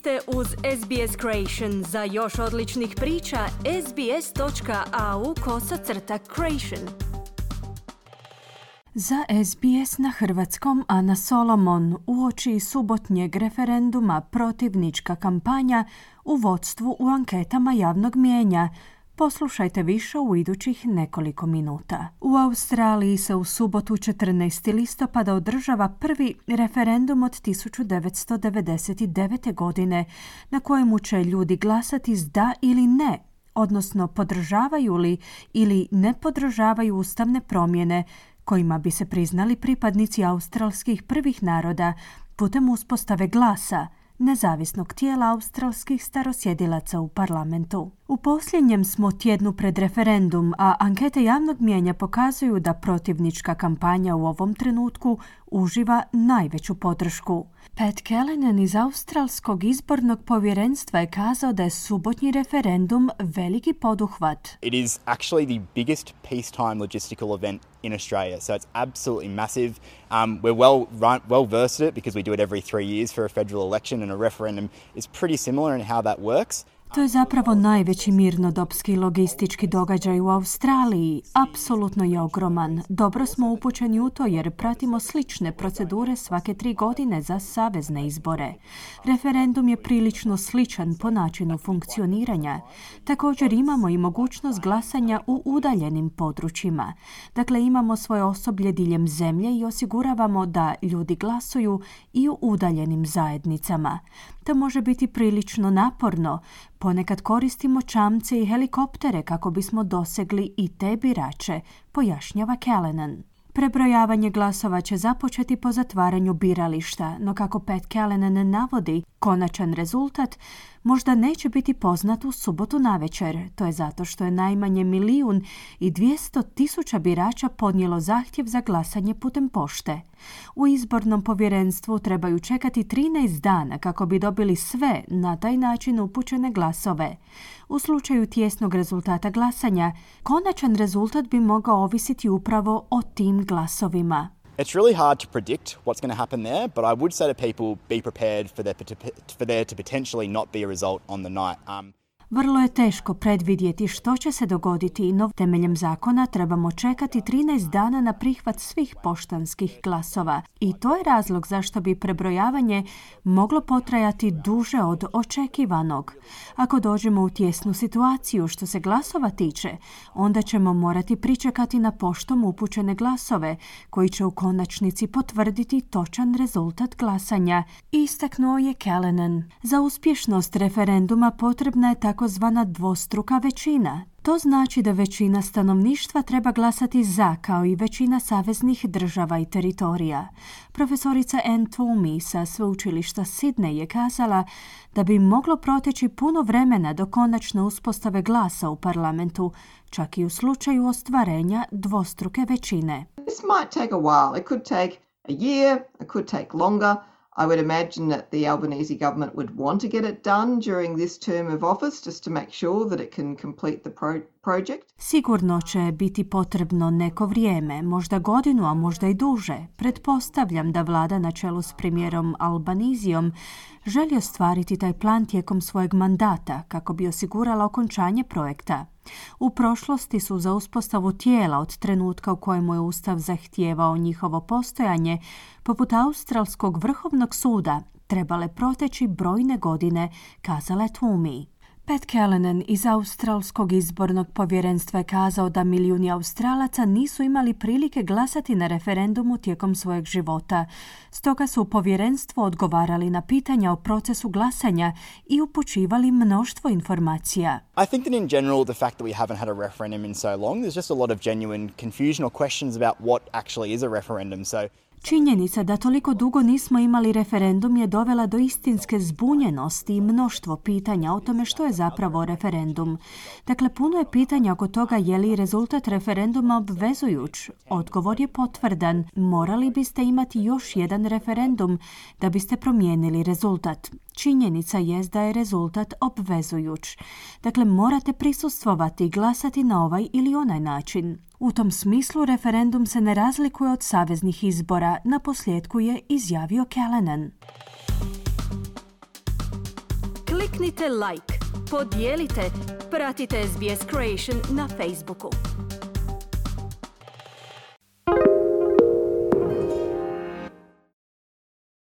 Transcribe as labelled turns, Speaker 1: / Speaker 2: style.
Speaker 1: ste uz SBS Creation. Za još odličnih priča, sbs.au kosacrta creation. Za SBS na hrvatskom Ana Solomon uoči subotnjeg referenduma protivnička kampanja u vodstvu u anketama javnog mijenja – Poslušajte više u idućih nekoliko minuta. U Australiji se u subotu 14. listopada održava prvi referendum od 1999. godine na kojemu će ljudi glasati s da ili ne, odnosno podržavaju li ili ne podržavaju ustavne promjene kojima bi se priznali pripadnici australskih prvih naroda putem uspostave glasa – nezavisnog tijela australskih starosjedilaca u parlamentu. U posljednjem smo tjednu pred referendum, a ankete javnog mijenja pokazuju da protivnička kampanja u ovom trenutku uživa najveću podršku. Pat Callanan iz Australskog izbornog povjerenstva je kazao da je subotnji referendum veliki poduhvat.
Speaker 2: It is actually the biggest peacetime logistical event in Australia, so it's absolutely massive. Um, we're well, well versed at it because we do it every three years for a federal election and a referendum is pretty similar in how that works.
Speaker 1: To je zapravo najveći mirnodopski logistički događaj u Australiji. Apsolutno je ogroman. Dobro smo upućeni u to jer pratimo slične procedure svake tri godine za savezne izbore. Referendum je prilično sličan po načinu funkcioniranja. Također imamo i mogućnost glasanja u udaljenim područjima. Dakle, imamo svoje osoblje diljem zemlje i osiguravamo da ljudi glasuju i u udaljenim zajednicama. To može biti prilično naporno, Ponekad koristimo čamce i helikoptere kako bismo dosegli i te birače, pojašnjava Callanan. Prebrojavanje glasova će započeti po zatvaranju birališta, no kako Pat Callanan navodi, konačan rezultat možda neće biti poznat u subotu navečer. To je zato što je najmanje milijun i dvijesto tisuća birača podnijelo zahtjev za glasanje putem pošte. U izbornom povjerenstvu trebaju čekati 13 dana kako bi dobili sve na taj način upućene glasove. U slučaju tjesnog rezultata glasanja, konačan rezultat bi mogao ovisiti upravo o tim glasovima.
Speaker 2: It's really hard to predict what's going to happen there, but I would say to people be prepared for there, to potentially not be a result on the night. Um,
Speaker 1: vrlo je teško predvidjeti što će se dogoditi, no temeljem zakona trebamo čekati 13 dana na prihvat svih poštanskih glasova. I to je razlog zašto bi prebrojavanje moglo potrajati duže od očekivanog. Ako dođemo u tjesnu situaciju što se glasova tiče, onda ćemo morati pričekati na poštom upućene glasove, koji će u konačnici potvrditi točan rezultat glasanja, istaknuo je Callanan. Za uspješnost referenduma potrebna je tako takozvana dvostruka većina. To znači da većina stanovništva treba glasati za, kao i većina saveznih država i teritorija. Profesorica Ann Toomey sa sveučilišta Sydney je kazala da bi moglo proteći puno vremena do konačne uspostave glasa u parlamentu, čak i u slučaju ostvarenja dvostruke većine.
Speaker 3: This might take a while. It could take a year, it could take longer. I would imagine that the Albanese government would want to get it done during this term of office just to make sure that it can complete the pro- project.
Speaker 1: Sigurno će biti potrebno neko vrijeme, možda godinu, a možda i duže. Pretpostavljam da vlada na čelu s premijerom Albanizijom želi ostvariti taj plan tijekom svojeg mandata kako bi osigurala okončanje projekta. U prošlosti su za uspostavu tijela od trenutka u kojemu je Ustav zahtijevao njihovo postojanje, poput Australskog vrhovnog suda, trebale proteći brojne godine, kazala Twomey. Pat Callanan iz Australskog izbornog povjerenstva je kazao da milijuni Australaca nisu imali prilike glasati na referendumu tijekom svojeg života. Stoga su u povjerenstvo odgovarali na pitanja o procesu glasanja i upućivali mnoštvo informacija.
Speaker 2: I think that in general the fact that we haven't had a referendum in so long, there's just a lot of genuine confusion or questions about what actually is a referendum. So
Speaker 1: Činjenica da toliko dugo nismo imali referendum je dovela do istinske zbunjenosti i mnoštvo pitanja o tome što je zapravo referendum. Dakle, puno je pitanja oko toga je li rezultat referenduma obvezujuć. Odgovor je potvrdan. Morali biste imati još jedan referendum da biste promijenili rezultat. Činjenica je da je rezultat obvezujuć. Dakle, morate prisustvovati i glasati na ovaj ili onaj način. U tom smislu referendum se ne razlikuje od saveznih izbora, na posljedku je izjavio Callanan. Kliknite like, podijelite, pratite SBS Creation na Facebooku.